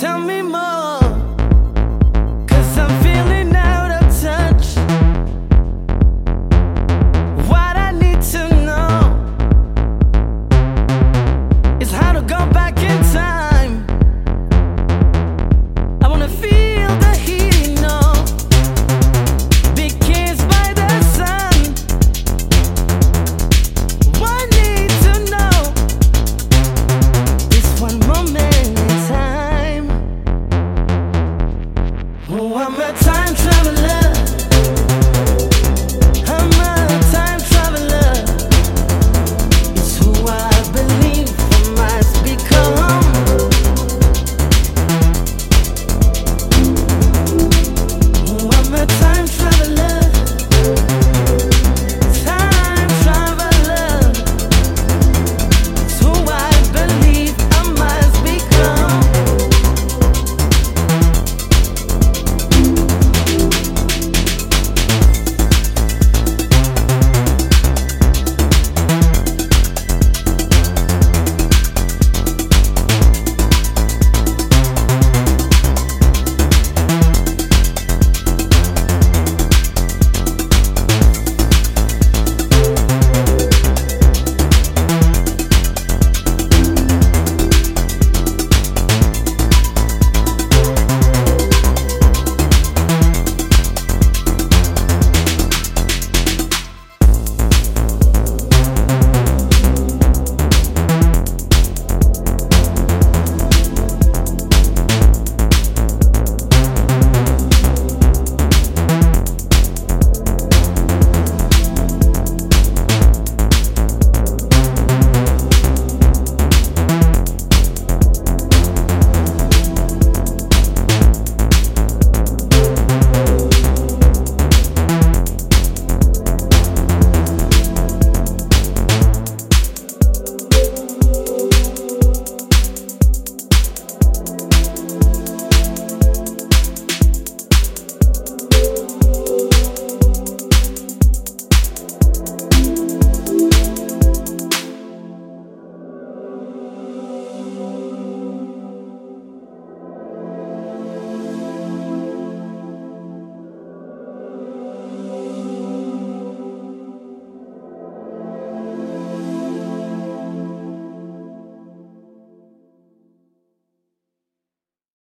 Tell me